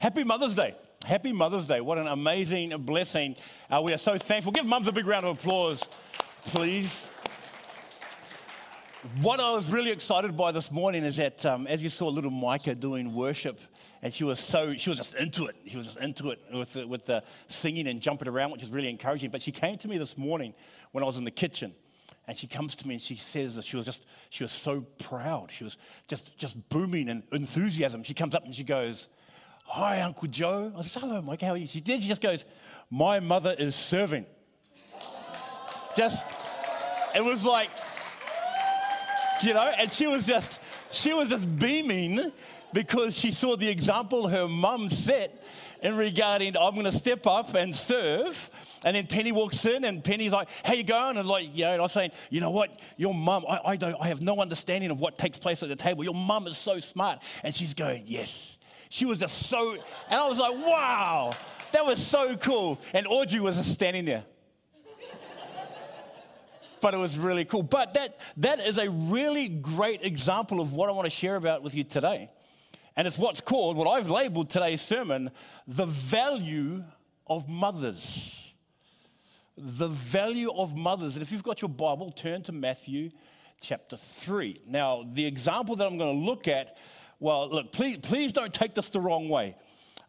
Happy Mother's Day. Happy Mother's Day. What an amazing blessing. Uh, we are so thankful. Give mums a big round of applause, please. What I was really excited by this morning is that um, as you saw little Micah doing worship, and she was so, she was just into it. She was just into it with the, with the singing and jumping around, which is really encouraging. But she came to me this morning when I was in the kitchen and she comes to me and she says that she was just, she was so proud. She was just, just booming in enthusiasm. She comes up and she goes, Hi, Uncle Joe. I said, Hello, Mike, how are you? She did. She just goes, My mother is serving. just, it was like, you know, and she was just, she was just beaming because she saw the example her mum set in regarding, I'm going to step up and serve. And then Penny walks in, and Penny's like, "How you going?" And like, you know, I was saying, "You know what? Your mum, I, I don't, I have no understanding of what takes place at the table. Your mum is so smart." And she's going, "Yes." She was just so, and I was like, wow, that was so cool. And Audrey was just standing there. but it was really cool. But that, that is a really great example of what I want to share about with you today. And it's what's called, what I've labeled today's sermon, the value of mothers. The value of mothers. And if you've got your Bible, turn to Matthew chapter 3. Now, the example that I'm going to look at well, look, please, please don't take this the wrong way.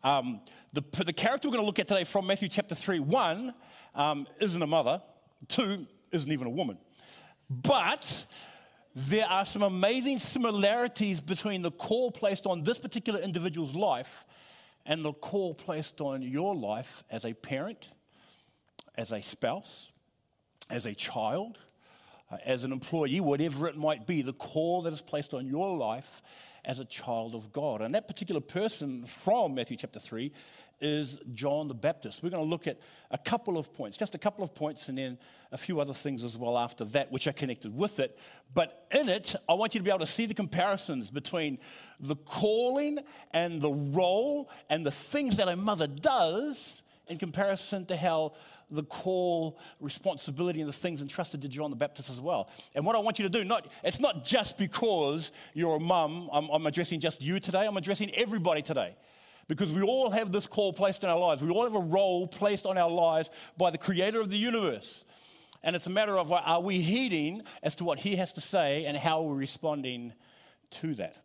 Um, the, the character we're going to look at today from Matthew chapter 3 1 um, isn't a mother, two isn't even a woman. But there are some amazing similarities between the call placed on this particular individual's life and the call placed on your life as a parent, as a spouse, as a child, uh, as an employee, whatever it might be, the call that is placed on your life as a child of God. And that particular person from Matthew chapter 3 is John the Baptist. We're going to look at a couple of points, just a couple of points, and then a few other things as well after that, which are connected with it. But in it, I want you to be able to see the comparisons between the calling and the role and the things that a mother does in comparison to how the call, responsibility, and the things entrusted to John the Baptist as well. And what I want you to do, not, it's not just because you're a mum, I'm, I'm addressing just you today, I'm addressing everybody today. Because we all have this call placed in our lives. We all have a role placed on our lives by the creator of the universe. And it's a matter of are we heeding as to what he has to say and how we're responding to that.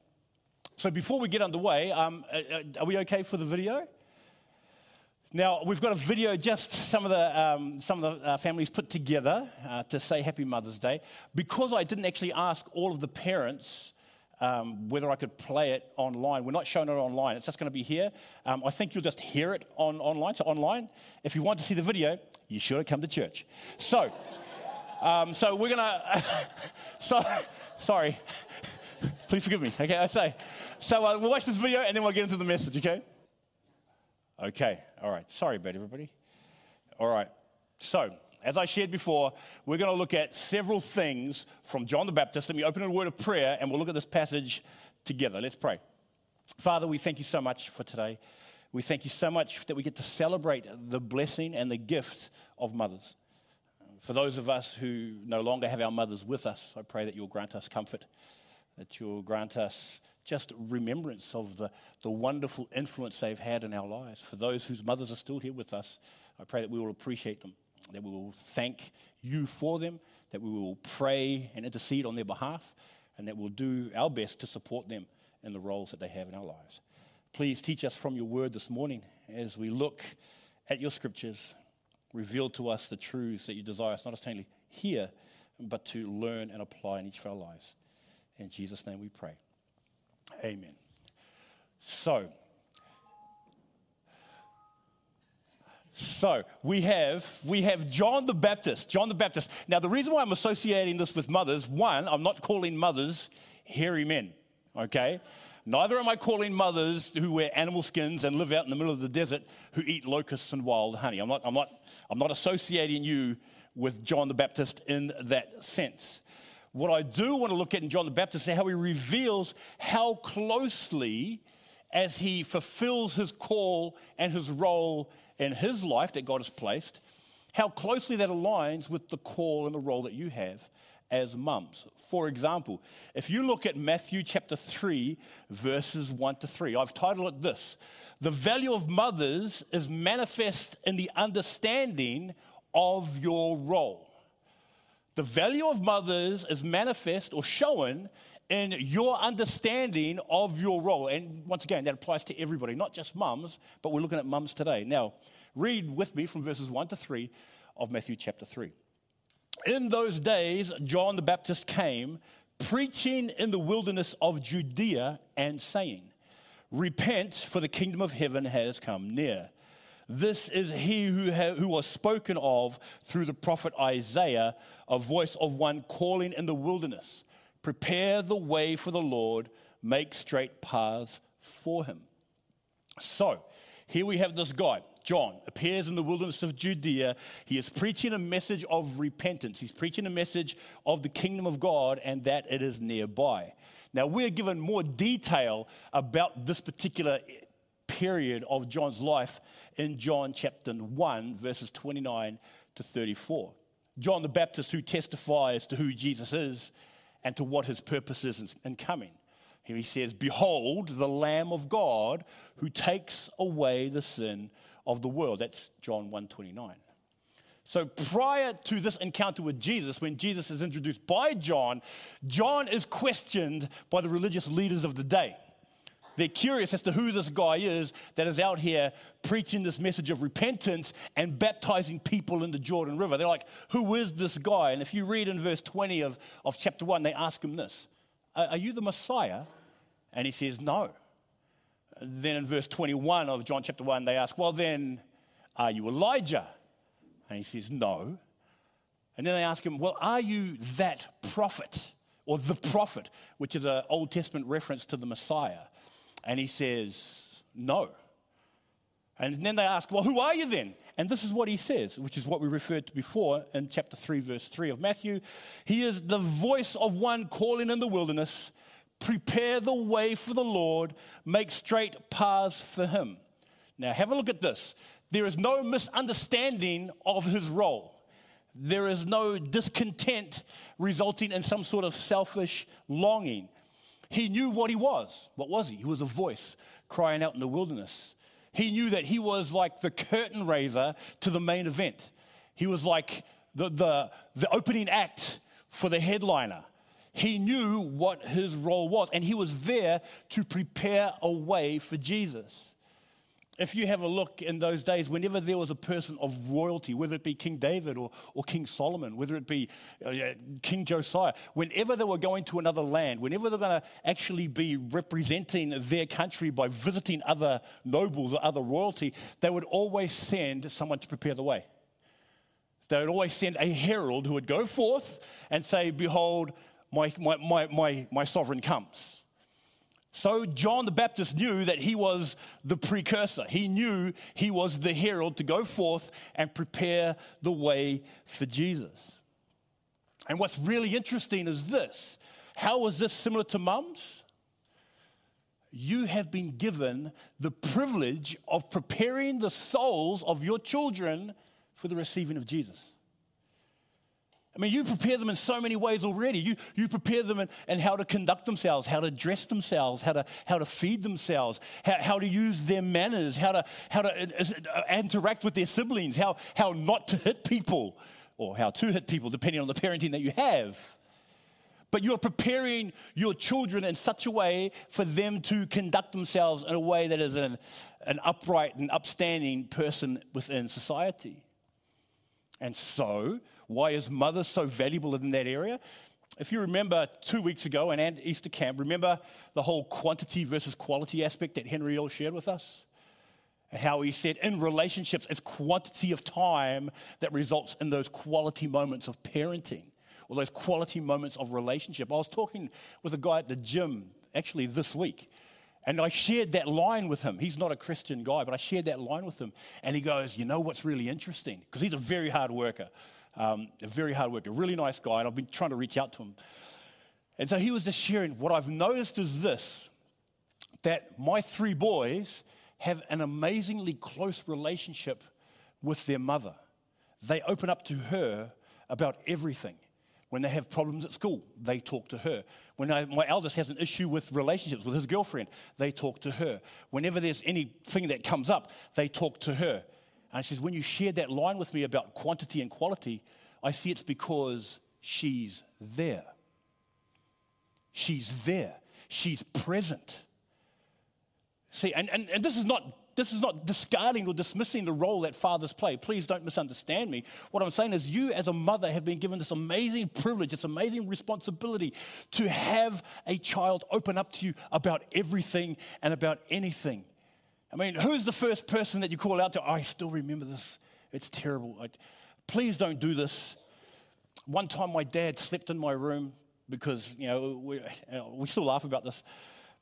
So before we get underway, um, uh, uh, are we okay for the video? Now, we've got a video, just some of the, um, some of the uh, families put together uh, to say Happy Mother's Day. Because I didn't actually ask all of the parents um, whether I could play it online, we're not showing it online. It's just going to be here. Um, I think you'll just hear it on, online. So, online, if you want to see the video, you should have come to church. So, um, so we're going to, so, sorry, please forgive me, okay? I say. So, uh, we'll watch this video and then we'll get into the message, okay? Okay, all right. Sorry about everybody. All right. So, as I shared before, we're going to look at several things from John the Baptist. Let me open a word of prayer and we'll look at this passage together. Let's pray. Father, we thank you so much for today. We thank you so much that we get to celebrate the blessing and the gift of mothers. For those of us who no longer have our mothers with us, I pray that you'll grant us comfort, that you'll grant us just remembrance of the, the wonderful influence they've had in our lives. For those whose mothers are still here with us, I pray that we will appreciate them, that we will thank you for them, that we will pray and intercede on their behalf, and that we'll do our best to support them in the roles that they have in our lives. Please teach us from your word this morning as we look at your scriptures. Reveal to us the truths that you desire us not only hear, but to learn and apply in each of our lives. In Jesus' name we pray. Amen. So, So we have we have John the Baptist. John the Baptist. Now the reason why I'm associating this with mothers, one, I'm not calling mothers hairy men. Okay? Neither am I calling mothers who wear animal skins and live out in the middle of the desert who eat locusts and wild honey. I'm not, I'm not, I'm not associating you with John the Baptist in that sense. What I do want to look at in John the Baptist is how he reveals how closely, as he fulfills his call and his role in his life that God has placed, how closely that aligns with the call and the role that you have as mums. For example, if you look at Matthew chapter 3, verses 1 to 3, I've titled it this The value of mothers is manifest in the understanding of your role. The value of mothers is manifest or shown in your understanding of your role. And once again, that applies to everybody, not just mums, but we're looking at mums today. Now, read with me from verses 1 to 3 of Matthew chapter 3. In those days, John the Baptist came preaching in the wilderness of Judea and saying, Repent, for the kingdom of heaven has come near. This is he who, ha- who was spoken of through the prophet Isaiah, a voice of one calling in the wilderness Prepare the way for the Lord, make straight paths for him. So, here we have this guy, John, appears in the wilderness of Judea. He is preaching a message of repentance. He's preaching a message of the kingdom of God and that it is nearby. Now, we're given more detail about this particular period of John's life in John chapter 1, verses 29 to 34. John the Baptist, who testifies to who Jesus is and to what his purpose is in coming. Here he says, Behold, the Lamb of God who takes away the sin of the world. That's John 129. So prior to this encounter with Jesus, when Jesus is introduced by John, John is questioned by the religious leaders of the day. They're curious as to who this guy is that is out here preaching this message of repentance and baptizing people in the Jordan River. They're like, who is this guy? And if you read in verse 20 of, of chapter 1, they ask him this Are you the Messiah? And he says, No. Then in verse 21 of John chapter 1, they ask, Well, then, are you Elijah? And he says, No. And then they ask him, Well, are you that prophet? Or the prophet, which is an Old Testament reference to the Messiah. And he says, No. And then they ask, Well, who are you then? And this is what he says, which is what we referred to before in chapter 3, verse 3 of Matthew. He is the voice of one calling in the wilderness, prepare the way for the Lord, make straight paths for him. Now, have a look at this. There is no misunderstanding of his role. There is no discontent resulting in some sort of selfish longing. He knew what he was. What was he? He was a voice crying out in the wilderness. He knew that he was like the curtain raiser to the main event. He was like the, the, the opening act for the headliner. He knew what his role was, and he was there to prepare a way for Jesus if you have a look in those days, whenever there was a person of royalty, whether it be King David or, or King Solomon, whether it be uh, King Josiah, whenever they were going to another land, whenever they're going to actually be representing their country by visiting other nobles or other royalty, they would always send someone to prepare the way. They would always send a herald who would go forth and say, Behold, my, my, my, my, my sovereign comes. So John the Baptist knew that he was the precursor. He knew he was the herald to go forth and prepare the way for Jesus. And what's really interesting is this how is this similar to mums? You have been given the privilege of preparing the souls of your children for the receiving of Jesus. I mean, you prepare them in so many ways already. You, you prepare them in, in how to conduct themselves, how to dress themselves, how to, how to feed themselves, how, how to use their manners, how to, how to uh, uh, interact with their siblings, how, how not to hit people, or how to hit people, depending on the parenting that you have. But you're preparing your children in such a way for them to conduct themselves in a way that is an, an upright and upstanding person within society. And so, why is mother so valuable in that area? If you remember two weeks ago and Easter camp, remember the whole quantity versus quality aspect that Henry Hill shared with us? How he said in relationships, it's quantity of time that results in those quality moments of parenting or those quality moments of relationship. I was talking with a guy at the gym actually this week and I shared that line with him. He's not a Christian guy, but I shared that line with him. And he goes, You know what's really interesting? Because he's a very hard worker, um, a very hard worker, really nice guy. And I've been trying to reach out to him. And so he was just sharing, What I've noticed is this that my three boys have an amazingly close relationship with their mother. They open up to her about everything. When they have problems at school, they talk to her. When I, my eldest has an issue with relationships with his girlfriend, they talk to her. Whenever there's anything that comes up, they talk to her. And she says, When you shared that line with me about quantity and quality, I see it's because she's there. She's there. She's present. See, and, and, and this is not this is not discarding or dismissing the role that fathers play. Please don't misunderstand me. What I'm saying is, you as a mother have been given this amazing privilege, this amazing responsibility to have a child open up to you about everything and about anything. I mean, who's the first person that you call out to? I still remember this. It's terrible. Like, please don't do this. One time, my dad slept in my room because, you know, we, uh, we still laugh about this.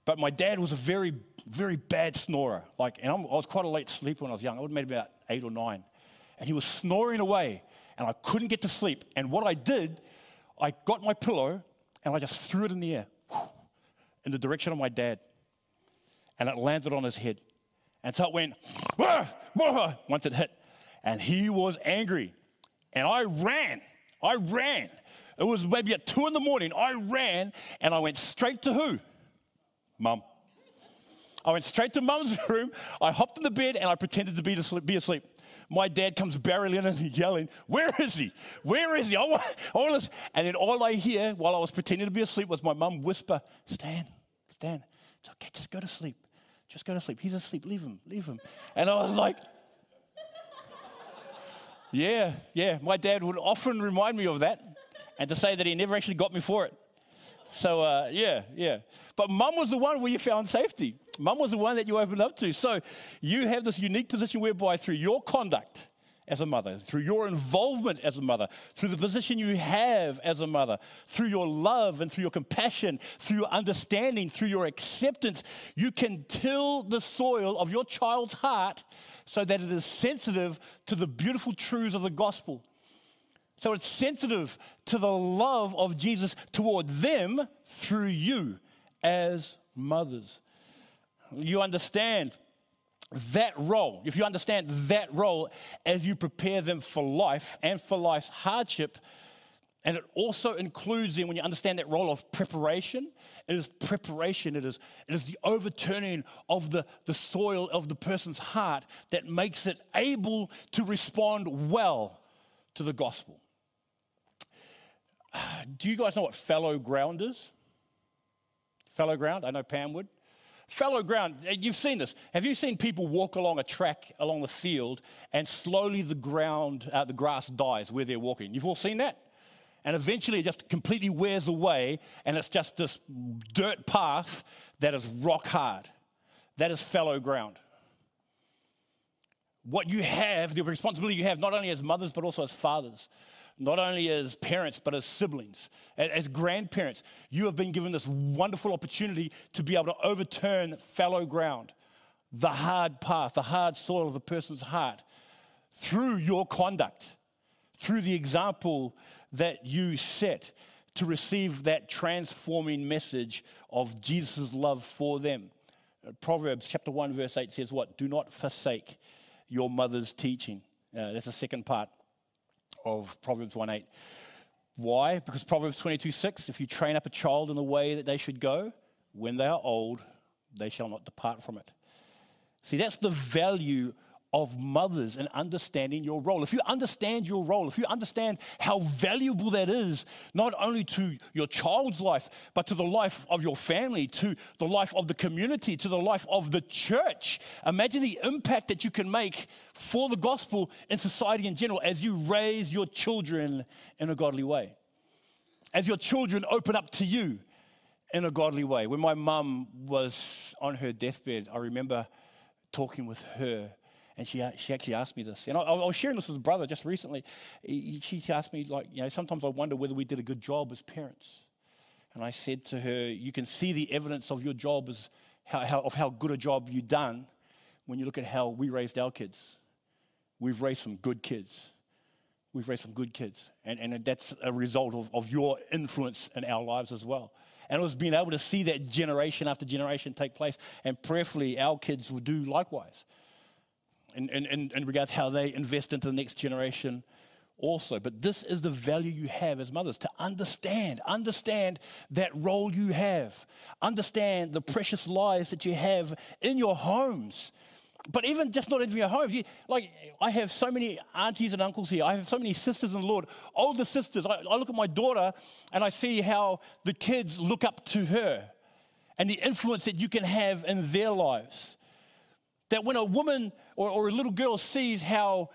But my dad was a very, very bad snorer. Like, and I'm, i was quite a late sleeper when I was young. I would have been about eight or nine. And he was snoring away, and I couldn't get to sleep. And what I did, I got my pillow and I just threw it in the air in the direction of my dad. And it landed on his head. And so it went, wah, wah, once it hit. And he was angry. And I ran. I ran. It was maybe at two in the morning. I ran and I went straight to who? Mum. I went straight to mum's room. I hopped in the bed and I pretended to be, asleep, be asleep. My dad comes barreling in and yelling, Where is he? Where is he? I want, I want and then all I hear while I was pretending to be asleep was my mum whisper, Stan, Stan, it's okay, just go to sleep. Just go to sleep. He's asleep. Leave him, leave him. And I was like, Yeah, yeah. My dad would often remind me of that and to say that he never actually got me for it. So, uh, yeah, yeah. But mum was the one where you found safety. Mum was the one that you opened up to. So, you have this unique position whereby through your conduct as a mother, through your involvement as a mother, through the position you have as a mother, through your love and through your compassion, through your understanding, through your acceptance, you can till the soil of your child's heart so that it is sensitive to the beautiful truths of the gospel. So it's sensitive to the love of Jesus toward them through you as mothers. You understand that role, if you understand that role as you prepare them for life and for life's hardship, and it also includes in when you understand that role of preparation, it is preparation, it is, it is the overturning of the, the soil of the person's heart that makes it able to respond well to the gospel. Do you guys know what fallow ground is? Ground? I know Pam would. Fallow ground, eh, you've seen this. Have you seen people walk along a track along the field and slowly the ground, uh, the grass dies where they're walking? You've all seen that? And eventually it just completely wears away and it's just this dirt path that is rock hard. That is fallow ground. What you have, the responsibility you have, not only as mothers but also as fathers, not only as parents, but as siblings, as grandparents. You have been given this wonderful opportunity to be able to overturn fallow ground, the hard path, the hard soil of a person's heart through your conduct, through the example that you set to receive that transforming message of Jesus' love for them. Proverbs chapter 1, verse 8 says, What? Do not forsake your mother's teaching. Uh, that's the second part of Proverbs 1 8. Why? Because Proverbs 22 6, if you train up a child in the way that they should go, when they are old, they shall not depart from it. See, that's the value of mothers and understanding your role. If you understand your role, if you understand how valuable that is, not only to your child's life, but to the life of your family, to the life of the community, to the life of the church, imagine the impact that you can make for the gospel in society in general as you raise your children in a godly way. As your children open up to you in a godly way. When my mum was on her deathbed, I remember talking with her and she, she actually asked me this. And I, I was sharing this with a brother just recently. She asked me, like, you know, sometimes I wonder whether we did a good job as parents. And I said to her, you can see the evidence of your job as how, how, of how good a job you've done when you look at how we raised our kids. We've raised some good kids. We've raised some good kids. And, and that's a result of, of your influence in our lives as well. And it was being able to see that generation after generation take place. And prayerfully, our kids will do likewise in, in, in regards how they invest into the next generation also. But this is the value you have as mothers to understand, understand that role you have, understand the precious lives that you have in your homes. But even just not in your homes, you, like I have so many aunties and uncles here. I have so many sisters in the Lord, older sisters. I, I look at my daughter and I see how the kids look up to her and the influence that you can have in their lives. That when a woman or, or a little girl sees how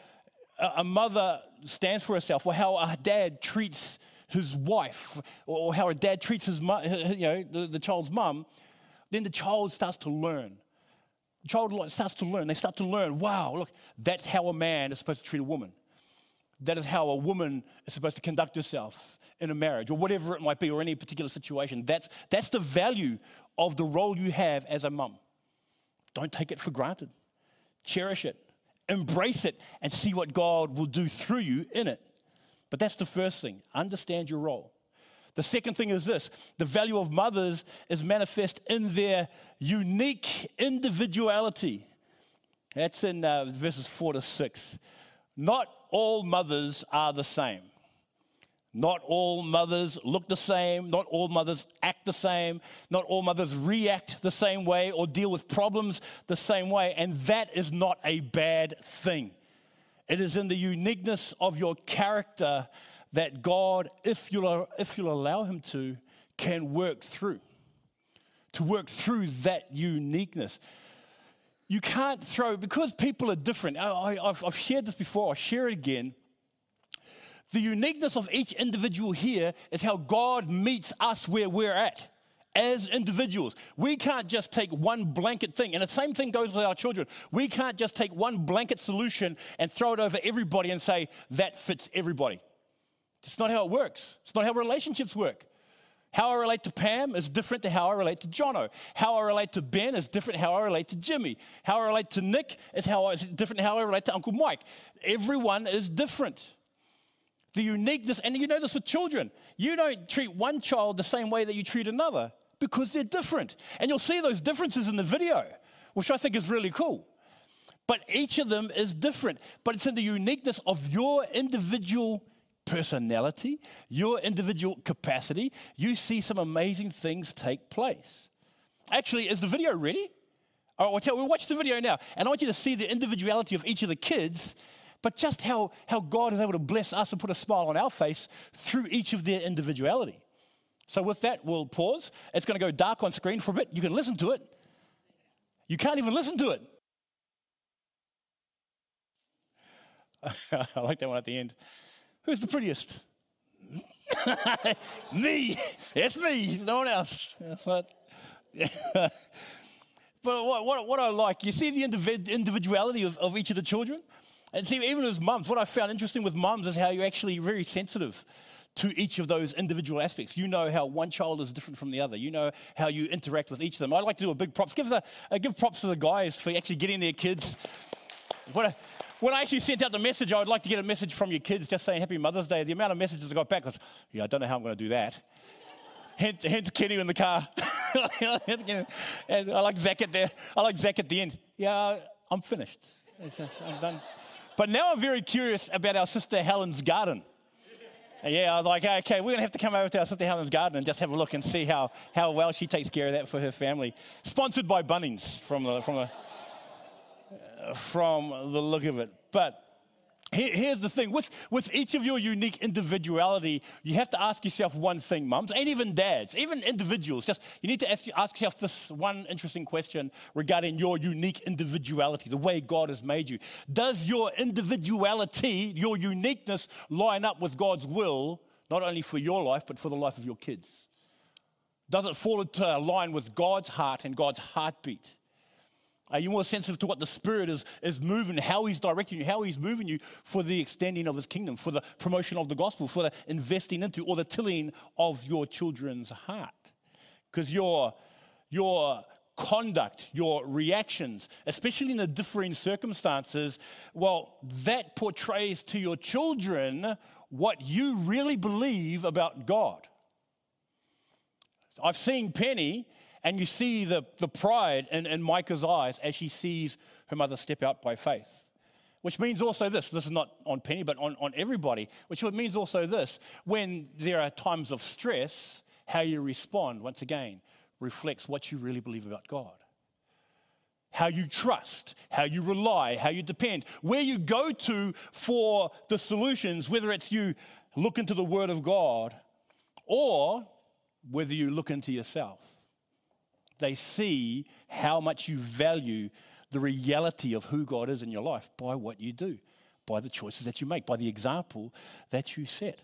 a mother stands for herself, or how a dad treats his wife, or how a dad treats his mom, you know, the, the child's mum, then the child starts to learn. The child starts to learn. They start to learn, wow, look, that's how a man is supposed to treat a woman. That is how a woman is supposed to conduct herself in a marriage, or whatever it might be, or any particular situation. That's, that's the value of the role you have as a mum. Don't take it for granted. Cherish it embrace it and see what God will do through you in it. But that's the first thing understand your role. The second thing is this the value of mothers is manifest in their unique individuality. That's in uh, verses 4 to 6. Not all mothers are the same. Not all mothers look the same. Not all mothers act the same. Not all mothers react the same way or deal with problems the same way. And that is not a bad thing. It is in the uniqueness of your character that God, if you'll, if you'll allow Him to, can work through. To work through that uniqueness. You can't throw, because people are different. I, have shared this before, I'll share it again the uniqueness of each individual here is how God meets us where we're at as individuals. We can't just take one blanket thing. And the same thing goes with our children. We can't just take one blanket solution and throw it over everybody and say, that fits everybody. It's not how it works. It's not how relationships work. How I relate to Pam is different to how I relate to Jono. How I relate to Ben is different to how I relate to Jimmy. How I relate to Nick is how I, is different to how I relate to Uncle Mike. Everyone is different the uniqueness, and you know this with children. You don't treat one child the same way that you treat another because they're different. And you'll see those differences in the video, which I think is really cool. But each of them is different, but it's in the uniqueness of your individual personality, your individual capacity. You see some amazing things take place. Actually, is the video ready? All right, we'll, tell, we'll watch the video now, and I want you to see the individuality of each of the kids but just how, how God is able to bless us and put a smile on our face through each of their individuality. So, with that, we'll pause. It's going to go dark on screen for a bit. You can listen to it. You can't even listen to it. I like that one at the end. Who's the prettiest? me. It's me, no one else. But, but what, what, what I like, you see the individuality of, of each of the children? And see, even as mums, what I found interesting with mums is how you're actually very sensitive to each of those individual aspects. You know how one child is different from the other. You know how you interact with each of them. I'd like to do a big props. Give, the, uh, give props to the guys for actually getting their kids. What a, when I actually sent out the message, I would like to get a message from your kids just saying Happy Mother's Day. The amount of messages I got back was, yeah, I don't know how I'm going to do that. hence, hence Kenny in the car. and I like Zach at the, I like Zach at the end. Yeah, I'm finished. I'm done. But now I'm very curious about our sister Helen's garden. Yeah, I was like, okay, we're going to have to come over to our sister Helen's garden and just have a look and see how, how well she takes care of that for her family. Sponsored by Bunnings from the, from the, from the look of it. But here's the thing with, with each of your unique individuality, you have to ask yourself one thing, mums, and even dads, even individuals. Just you need to ask, ask yourself this one interesting question regarding your unique individuality, the way God has made you. Does your individuality, your uniqueness, line up with God's will, not only for your life, but for the life of your kids? Does it fall into line with God's heart and God's heartbeat? Are you more sensitive to what the Spirit is, is moving, how He's directing you, how He's moving you for the extending of His kingdom, for the promotion of the gospel, for the investing into or the tilling of your children's heart? Because your, your conduct, your reactions, especially in the differing circumstances, well, that portrays to your children what you really believe about God. I've seen Penny and you see the, the pride in, in Micah's eyes as she sees her mother step out by faith. Which means also this this is not on Penny, but on, on everybody, which means also this when there are times of stress, how you respond, once again, reflects what you really believe about God. How you trust, how you rely, how you depend, where you go to for the solutions, whether it's you look into the Word of God or whether you look into yourself. They see how much you value the reality of who God is in your life by what you do, by the choices that you make, by the example that you set.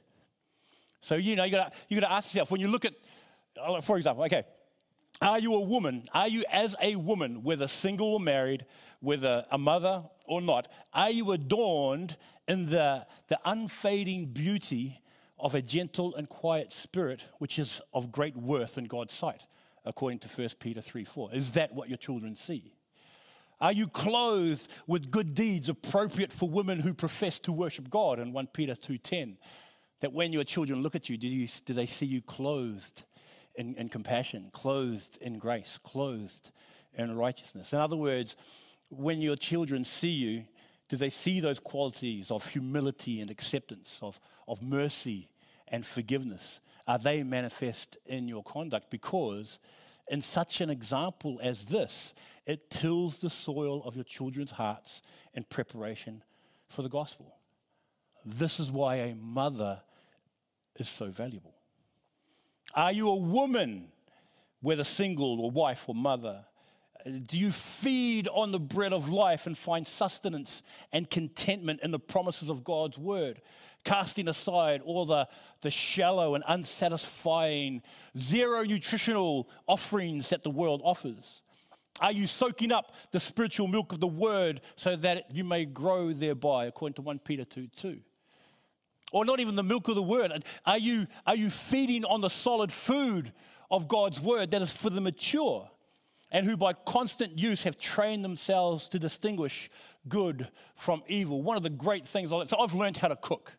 So, you know, you gotta, you gotta ask yourself when you look at, uh, for example, okay, are you a woman? Are you, as a woman, whether single or married, whether a mother or not, are you adorned in the, the unfading beauty of a gentle and quiet spirit, which is of great worth in God's sight, according to 1 Peter 3 4? Is that what your children see? Are you clothed with good deeds appropriate for women who profess to worship God in 1 Peter 2:10? That when your children look at you, do, you, do they see you clothed in, in compassion, clothed in grace, clothed in righteousness? In other words, when your children see you, do they see those qualities of humility and acceptance, of, of mercy and forgiveness? Are they manifest in your conduct? Because in such an example as this, it tills the soil of your children's hearts in preparation for the gospel. This is why a mother is so valuable. Are you a woman, whether single or wife or mother? Do you feed on the bread of life and find sustenance and contentment in the promises of God's word, casting aside all the, the shallow and unsatisfying, zero nutritional offerings that the world offers? Are you soaking up the spiritual milk of the word so that you may grow thereby, according to 1 Peter 2 2? Or not even the milk of the word. Are you, are you feeding on the solid food of God's word that is for the mature? And who by constant use have trained themselves to distinguish good from evil. One of the great things, so I've learned how to cook.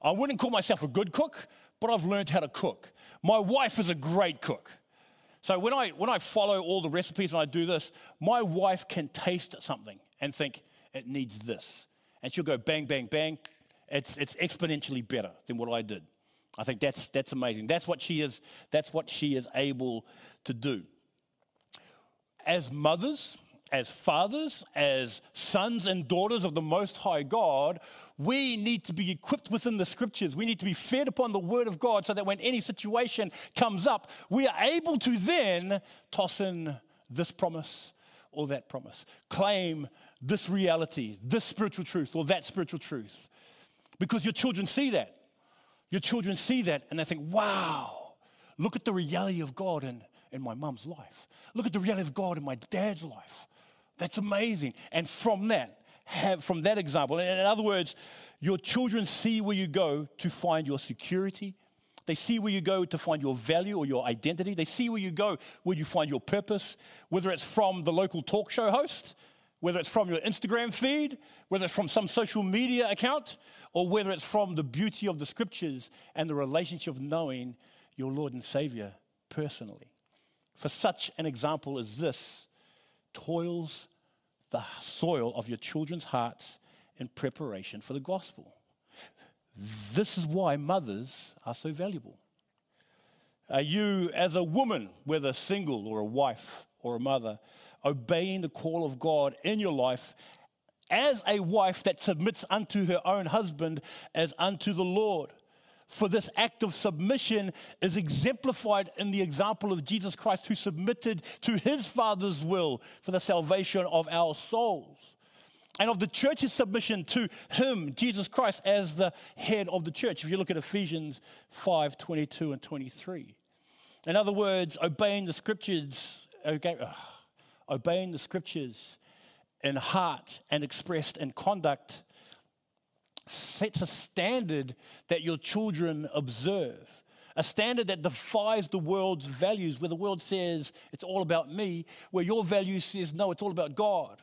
I wouldn't call myself a good cook, but I've learned how to cook. My wife is a great cook. So when I, when I follow all the recipes and I do this, my wife can taste something and think, it needs this. And she'll go bang, bang, bang. It's, it's exponentially better than what I did. I think that's, that's amazing. That's what, she is, that's what she is able to do as mothers, as fathers, as sons and daughters of the Most High God, we need to be equipped within the scriptures. We need to be fed upon the Word of God so that when any situation comes up, we are able to then toss in this promise or that promise, claim this reality, this spiritual truth or that spiritual truth. Because your children see that. Your children see that and they think, wow, look at the reality of God in, in my mum's life. Look at the reality of God in my dad's life. That's amazing. And from that, have from that example, in other words, your children see where you go to find your security. They see where you go to find your value or your identity. They see where you go where you find your purpose, whether it's from the local talk show host, whether it's from your Instagram feed, whether it's from some social media account, or whether it's from the beauty of the scriptures and the relationship of knowing your Lord and Savior personally for such an example as this toils the soil of your children's hearts in preparation for the gospel. This is why mothers are so valuable. Are you, as a woman, whether single or a wife or a mother, obeying the call of God in your life as a wife that submits unto her own husband as unto the Lord? For this act of submission is exemplified in the example of Jesus Christ, who submitted to his Father's will for the salvation of our souls. And of the church's submission to him, Jesus Christ, as the head of the church. If you look at Ephesians 5 22 and 23. In other words, obeying the scriptures, okay, obeying the scriptures in heart and expressed in conduct sets a standard that your children observe, a standard that defies the world's values, where the world says it's all about me, where your value says no, it's all about God.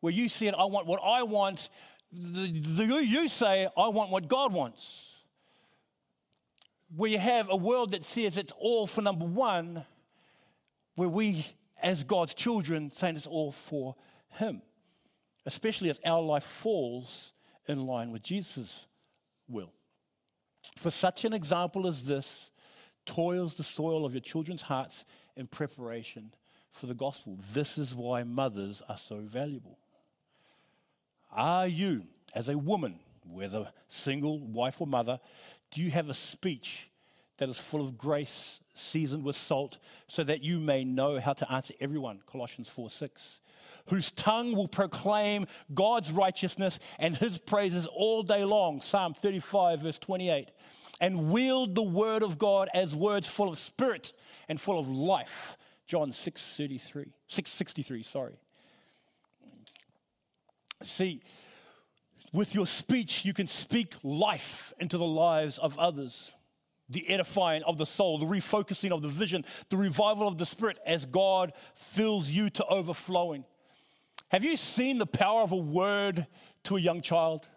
Where you said, I want what I want, the, the, you say, I want what God wants. Where you have a world that says it's all for number one, where we, as God's children, saying it's all for Him especially as our life falls in line with Jesus' will. For such an example as this toils the soil of your children's hearts in preparation for the gospel. This is why mothers are so valuable. Are you, as a woman, whether single, wife, or mother, do you have a speech that is full of grace, seasoned with salt, so that you may know how to answer everyone? Colossians 4 6. Whose tongue will proclaim God's righteousness and his praises all day long. Psalm 35, verse 28. And wield the word of God as words full of spirit and full of life. John 6 33, 663, sorry. See, with your speech, you can speak life into the lives of others. The edifying of the soul, the refocusing of the vision, the revival of the spirit as God fills you to overflowing. Have you seen the power of a word to a young child?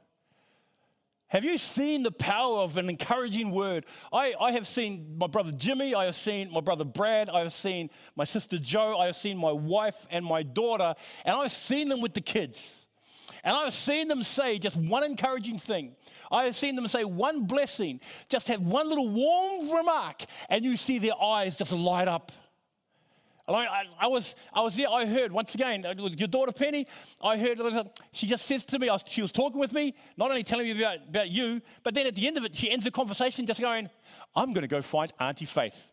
Have you seen the power of an encouraging word? I, I have seen my brother Jimmy, I have seen my brother Brad, I have seen my sister Joe, I have seen my wife and my daughter, and I've seen them with the kids. And I've seen them say just one encouraging thing. I have seen them say one blessing, just have one little warm remark, and you see their eyes just light up. I, I, was, I was there, I heard, once again, uh, your daughter Penny, I heard, she just says to me, was, she was talking with me, not only telling me about, about you, but then at the end of it, she ends the conversation just going, I'm going to go find Auntie Faith.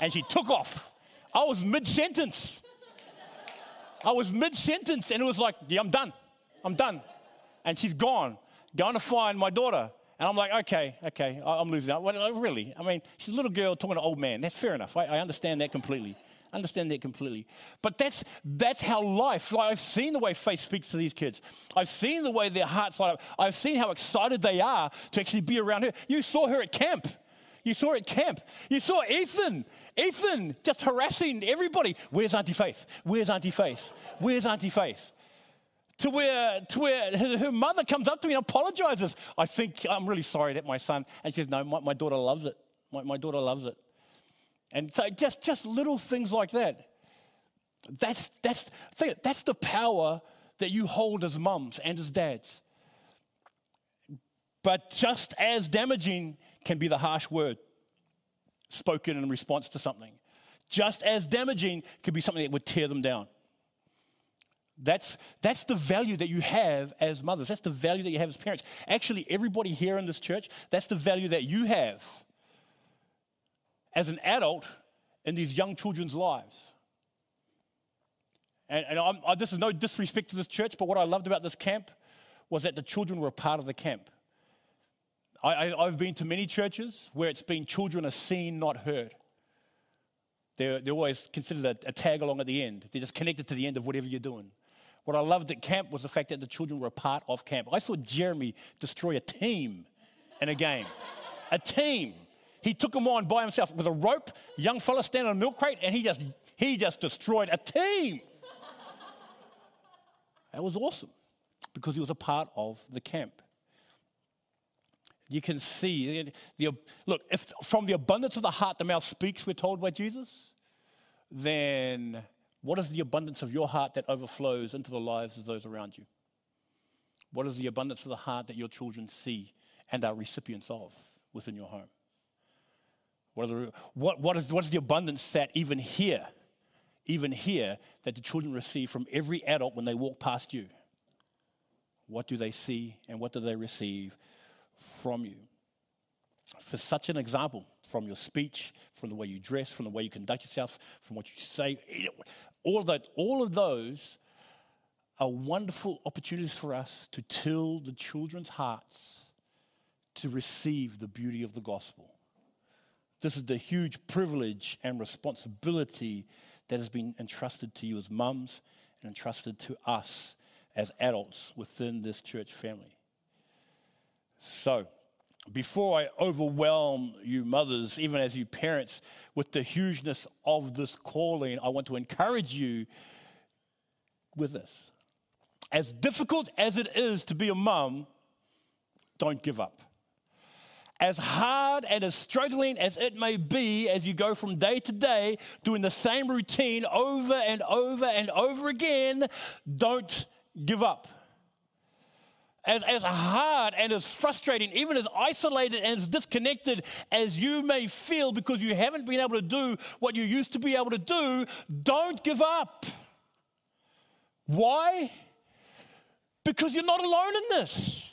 And she took off. I was mid sentence. I was mid sentence, and it was like, yeah, I'm done. I'm done. And she's gone, going to find my daughter. And I'm like, okay, okay, I'm losing out. Really? I mean, she's a little girl talking to an old man. That's fair enough. I, I understand that completely. Understand that completely. But that's, that's how life, like I've seen the way faith speaks to these kids. I've seen the way their hearts light up. I've seen how excited they are to actually be around her. You saw her at camp. You saw her at camp. You saw Ethan. Ethan just harassing everybody. Where's Auntie Faith? Where's Auntie Faith? Where's Auntie Faith? to where, to where her mother comes up to me and apologizes. I think, I'm really sorry that my son, and she says, no, my, my daughter loves it. My, my daughter loves it. And so just, just little things like that. That's, that's, that's the power that you hold as mums and as dads. But just as damaging can be the harsh word spoken in response to something. Just as damaging could be something that would tear them down. That's, that's the value that you have as mothers. That's the value that you have as parents. Actually, everybody here in this church, that's the value that you have as an adult in these young children's lives. And, and I, this is no disrespect to this church, but what I loved about this camp was that the children were a part of the camp. I, have been to many churches where it's been children are seen, not heard. They're, they're always considered a, a tag along at the end. They're just connected to the end of whatever you're doing. What I loved at camp was the fact that the children were a part of camp. I saw Jeremy destroy a team in a game. a team. He took them on by himself with a rope, young fella standing on a milk crate, and he just he just destroyed a team. That was awesome because he was a part of the camp. You can see the look, if from the abundance of the heart the mouth speaks, we're told by Jesus, then what is the abundance of your heart that overflows into the lives of those around you? What is the abundance of the heart that your children see and are recipients of within your home? What, the, what, what, is, what is the abundance that even here, even here, that the children receive from every adult when they walk past you? What do they see and what do they receive from you? For such an example, from your speech, from the way you dress, from the way you conduct yourself, from what you say, all of that, all of those are wonderful opportunities for us to till the children's hearts to receive the beauty of the gospel. This is the huge privilege and responsibility that has been entrusted to you as mums and entrusted to us as adults within this church family. So, before I overwhelm you mothers, even as you parents, with the hugeness of this calling, I want to encourage you with this. As difficult as it is to be a mum, don't give up. As hard and as struggling as it may be as you go from day to day doing the same routine over and over and over again, don't give up. as, as hard and as frustrating, even as isolated and as disconnected as you may feel because you haven't been able to do what you used to be able to do, don't give up. Why? Because you're not alone in this.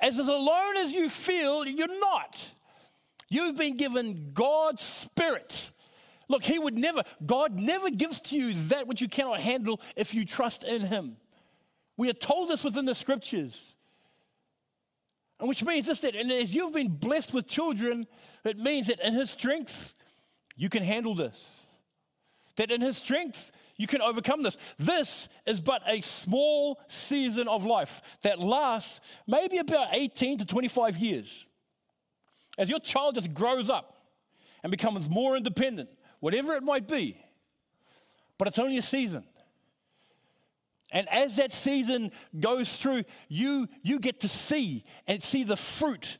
As, alone as you feel, you're not. You've been given God's Spirit. Look, He would never, God never gives to you that which you cannot handle if you trust in Him. We are told this within the scriptures. And which means this that and as you've been blessed with children, it means that in his strength, you can handle this. That in his strength, you can overcome this. This is but a small season of life that lasts maybe about 18 to 25 years. As your child just grows up and becomes more independent, whatever it might be, but it's only a season. And as that season goes through, you, you get to see and see the fruit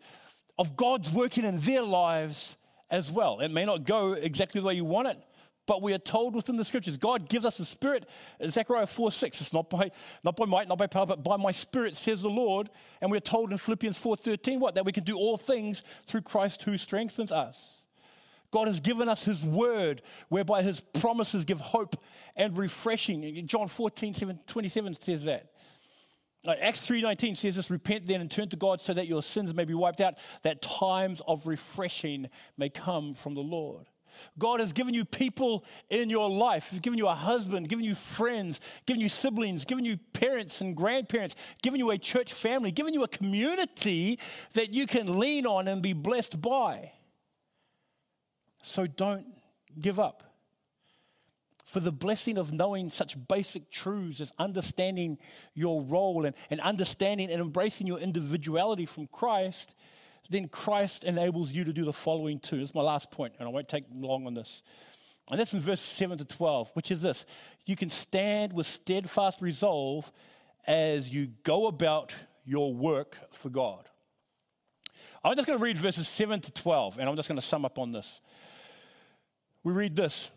of God's working in their lives as well. It may not go exactly the way you want it, but we are told within the scriptures, God gives us the spirit. Zechariah 4 6, it's not by, not by might, not by power, but by my spirit, says the Lord. And we're told in Philippians 4 13, what? That we can do all things through Christ who strengthens us. God has given us His word, whereby His promises give hope and refreshing. John 14, 7, 27 says that. Uh, Acts 3.19 says this, repent then and turn to God so that your sins may be wiped out, that times of refreshing may come from the Lord. God has given you people in your life. He's given you a husband, given you friends, given you siblings, given you parents and grandparents, given you a church family, given you a community that you can lean on and be blessed by. So don't give up. For the blessing of knowing such basic truths as understanding your role and, and understanding and embracing your individuality from Christ, then Christ enables you to do the following too. This is my last point, and I won't take long on this. And that's in verse 7 to 12, which is this You can stand with steadfast resolve as you go about your work for God. I'm just going to read verses 7 to 12, and I'm just going to sum up on this we read this.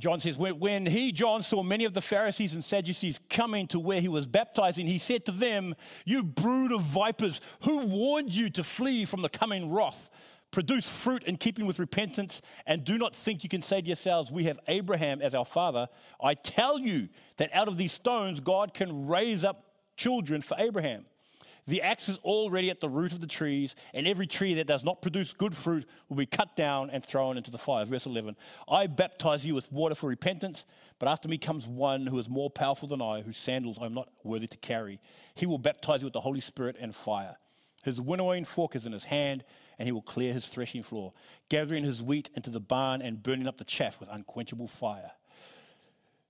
John says, when he, John, saw many of the Pharisees and Sadducees coming to where he was baptizing, he said to them, You brood of vipers, who warned you to flee from the coming wrath? Produce fruit in keeping with repentance, and do not think you can say to yourselves, We have Abraham as our father. I tell you that out of these stones, God can raise up children for Abraham. The axe is already at the root of the trees, and every tree that does not produce good fruit will be cut down and thrown into the fire. Verse 11 I baptize you with water for repentance, but after me comes one who is more powerful than I, whose sandals I am not worthy to carry. He will baptize you with the Holy Spirit and fire. His winnowing fork is in his hand, and he will clear his threshing floor, gathering his wheat into the barn and burning up the chaff with unquenchable fire.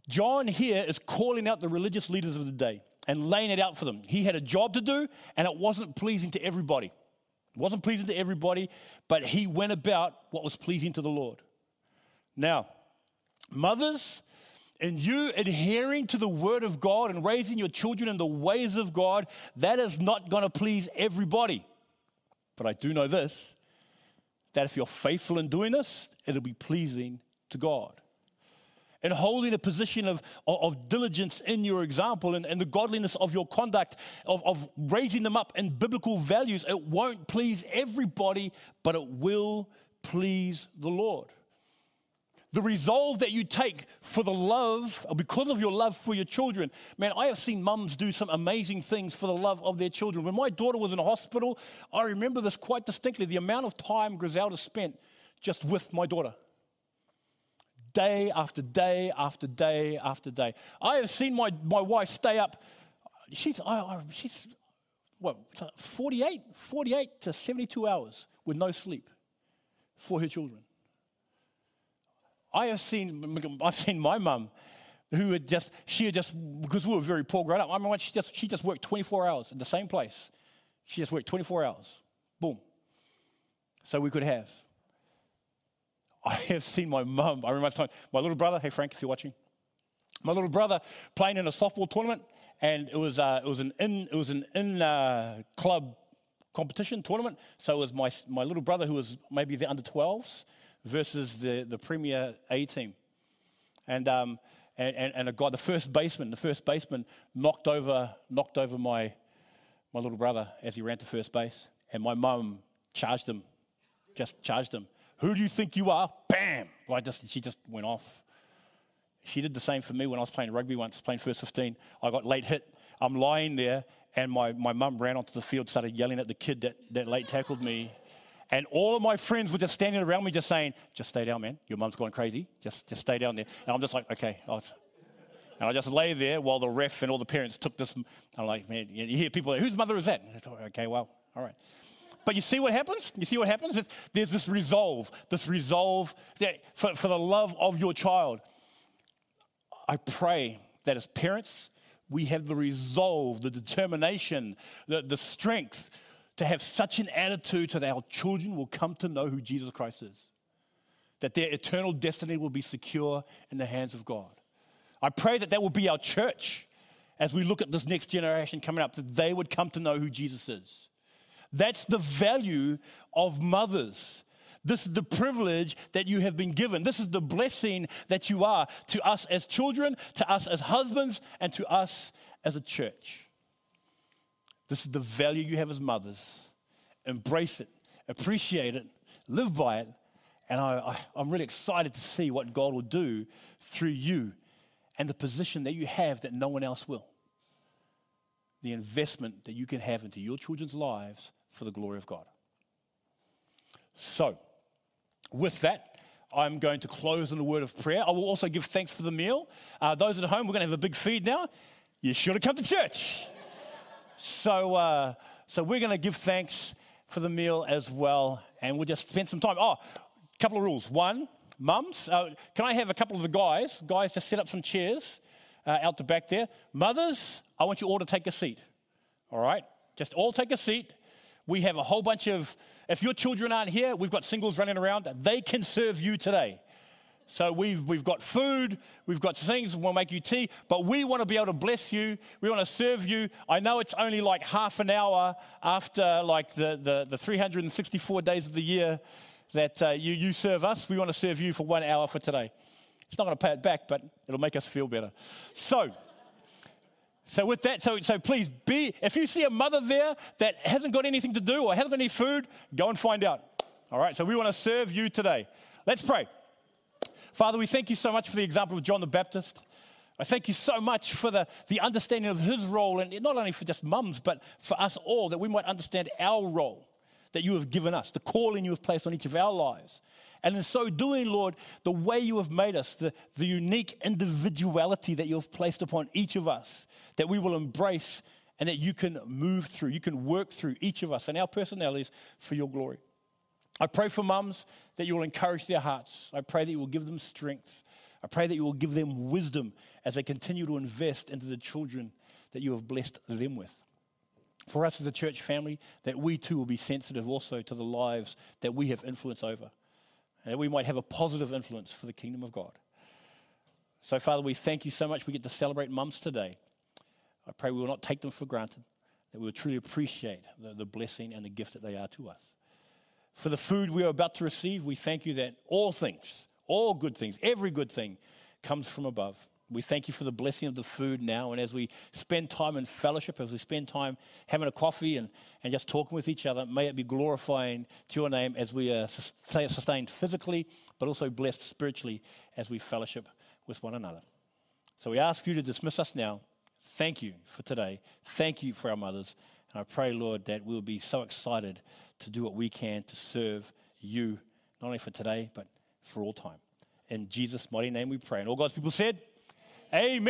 John here is calling out the religious leaders of the day and laying it out for them. He had a job to do, and it wasn't pleasing to everybody. It wasn't pleasing to everybody, but he went about what was pleasing to the Lord. Now, mothers, and you adhering to the word of God and raising your children in the ways of God, that is not going to please everybody. But I do know this that if you're faithful in doing this, it'll be pleasing to God and holding a position of, of, diligence in your example and, and the godliness of your conduct, of, of raising them up in biblical values, it won't please everybody, but it will please the Lord. The resolve that you take for the love, because of your love for your children. Man, I have seen mums do some amazing things for the love of their children. When my daughter was in hospital, I remember this quite distinctly the amount of time Griselda spent just with my daughter day after day after day after day. I have seen my, my wife stay up. She's, I, I, she's what, 48, 48 to 72 hours with no sleep for her children. I have seen, I've seen my mum who had just, she had just, because we were very poor growing up, I remember she just, she just worked 24 hours in the same place. She just worked 24 hours. Boom. So we could have. I have seen my mum. I remember my little brother. Hey Frank, if you're watching, my little brother playing in a softball tournament, and it was uh, it was an in it was an in uh, club competition tournament. So it was my my little brother who was maybe the under 12s versus the the Premier A team, and um, and, and, and a guy, the first baseman, the first baseman knocked over, knocked over my, my little brother as he ran to first base. And my mum charged him, just charged him. Who do you think you are? Bam! Like just, she just went off. She did the same for me when I was playing rugby once, playing first 15. I got late hit. I'm lying there, and my, my mum ran onto the field, started yelling at the kid that, that late tackled me. And all of my friends were just standing around me, just saying, just stay down, man. Your mum's going crazy. Just, just stay down there. And I'm just like, okay. I'll... And I just lay there while the ref and all the parents took this. I'm like, man, you hear people, whose mother is that? Okay, well, all right. But you see what happens? You see what happens? It's, there's this resolve, this resolve that for, for the love of your child. I pray that as parents, we have the resolve, the determination, the, the strength to have such an attitude so that our children will come to know who Jesus Christ is, that their eternal destiny will be secure in the hands of God. I pray that that will be our church as we look at this next generation coming up, that they would come to know who Jesus is. That's the value of mothers. This is the privilege that you have been given. This is the blessing that you are to us as children, to us as husbands, and to us as a church. This is the value you have as mothers. Embrace it, appreciate it, live by it. And I, am really excited to see what God will do through you and the position that you have that no one else will. The investment that you can have into your children's lives for the glory of God. So, with that, I'm going to close in a word of prayer. I will also give thanks for the meal. Uh, those at home, we're going to have a big feed now. You should have come to church. so, uh, so we're going to give thanks for the meal as well, and we'll just spend some time. Oh, a couple of rules. One, mums, uh, can I have a couple of the guys? Guys, just set up some chairs uh, out the back there. Mothers, I want you all to take a seat. All right? Just all take a seat. We have a whole bunch of, if your children aren't here, we've got singles running around. They can serve you today. So we've, we've got food, we've got things, we'll make you tea, but we want to be able to bless you. We want to serve you. I know it's only like half an hour after like the, the, the 364 days of the year that uh, you, you serve us. We want to serve you for one hour for today. It's not going to pay it back, but it'll make us feel better. So, so with that, so, so please be, if you see a mother there that hasn't got anything to do or hasn't got any food, go and find out. All right, so we want to serve you today. Let's pray. Father, we thank you so much for the example of John the Baptist. I thank you so much for the, the understanding of his role, and not only for just mums, but for us all, that we might understand our role that you have given us, the calling you have placed on each of our lives. And in so doing, Lord, the way you have made us, the, the unique individuality that you have placed upon each of us, that we will embrace and that you can move through, you can work through each of us and our personalities for your glory. I pray for mums that you will encourage their hearts. I pray that you will give them strength. I pray that you will give them wisdom as they continue to invest into the children that you have blessed them with. For us as a church family, that we too will be sensitive also to the lives that we have influence over and that we might have a positive influence for the kingdom of God. So, Father, we thank you so much. We get to celebrate mums today. I pray we will not take them for granted, that we will truly appreciate the, the blessing and the gift that they are to us. For the food we are about to receive, we thank you that all things, all good things, every good thing comes from above. We thank you for the blessing of the food now. And as we spend time in fellowship, as we spend time having a coffee and, and just talking with each other, may it be glorifying to your name as we uh, are sustained physically, but also blessed spiritually as we fellowship with one another. So we ask you to dismiss us now. Thank you for today. Thank you for our mothers. And I pray, Lord, that we'll be so excited to do what we can to serve you, not only for today, but for all time. In Jesus' mighty name we pray. And all God's people said, Amen.